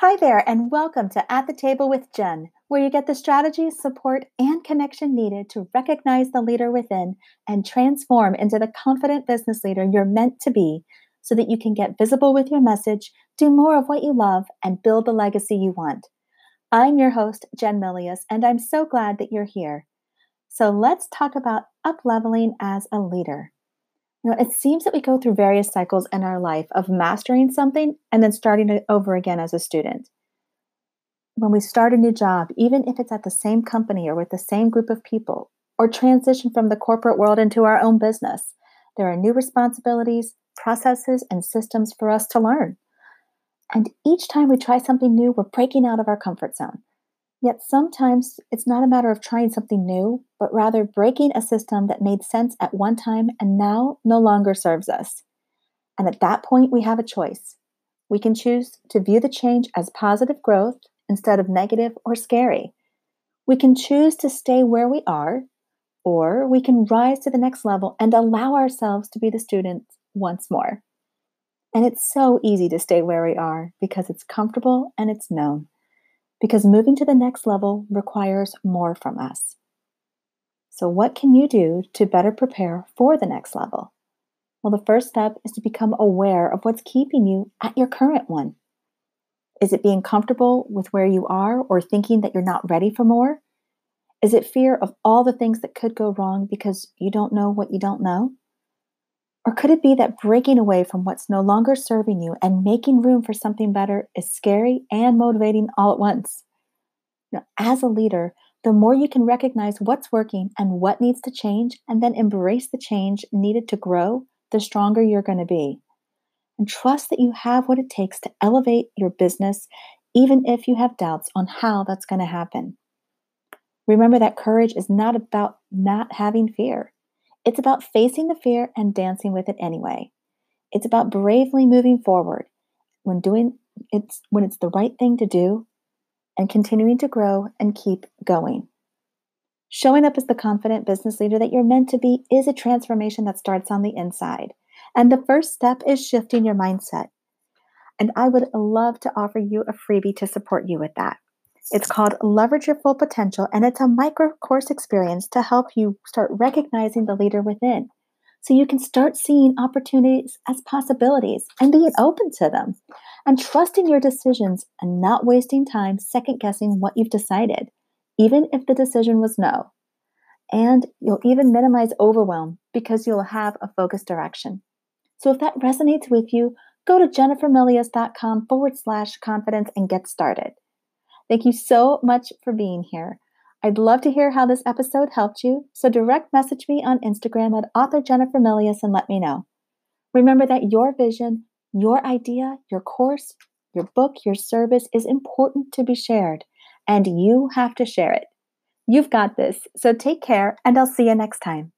Hi there, and welcome to At the Table with Jen, where you get the strategies, support, and connection needed to recognize the leader within and transform into the confident business leader you're meant to be so that you can get visible with your message, do more of what you love, and build the legacy you want. I'm your host, Jen Milius, and I'm so glad that you're here. So let's talk about up leveling as a leader. You know, it seems that we go through various cycles in our life of mastering something and then starting it over again as a student. When we start a new job, even if it's at the same company or with the same group of people, or transition from the corporate world into our own business, there are new responsibilities, processes, and systems for us to learn. And each time we try something new, we're breaking out of our comfort zone. Yet sometimes it's not a matter of trying something new, but rather breaking a system that made sense at one time and now no longer serves us. And at that point, we have a choice. We can choose to view the change as positive growth instead of negative or scary. We can choose to stay where we are, or we can rise to the next level and allow ourselves to be the student once more. And it's so easy to stay where we are because it's comfortable and it's known because moving to the next level requires more from us. So, what can you do to better prepare for the next level? Well, the first step is to become aware of what's keeping you at your current one. Is it being comfortable with where you are or thinking that you're not ready for more? Is it fear of all the things that could go wrong because you don't know what you don't know? Or could it be that breaking away from what's no longer serving you and making room for something better is scary and motivating all at once? Now, as a leader, the more you can recognize what's working and what needs to change, and then embrace the change needed to grow, the stronger you're going to be. And trust that you have what it takes to elevate your business, even if you have doubts on how that's going to happen. Remember that courage is not about not having fear. It's about facing the fear and dancing with it anyway. It's about bravely moving forward when doing it's when it's the right thing to do and continuing to grow and keep going. Showing up as the confident business leader that you're meant to be is a transformation that starts on the inside. And the first step is shifting your mindset. And I would love to offer you a freebie to support you with that. It's called Leverage Your Full Potential, and it's a micro course experience to help you start recognizing the leader within. So you can start seeing opportunities as possibilities and being open to them and trusting your decisions and not wasting time second guessing what you've decided, even if the decision was no. And you'll even minimize overwhelm because you'll have a focused direction. So if that resonates with you, go to jennifermilius.com forward slash confidence and get started. Thank you so much for being here. I'd love to hear how this episode helped you, so direct message me on Instagram at author Jennifer Milius and let me know. Remember that your vision, your idea, your course, your book, your service is important to be shared, and you have to share it. You've got this, so take care, and I'll see you next time.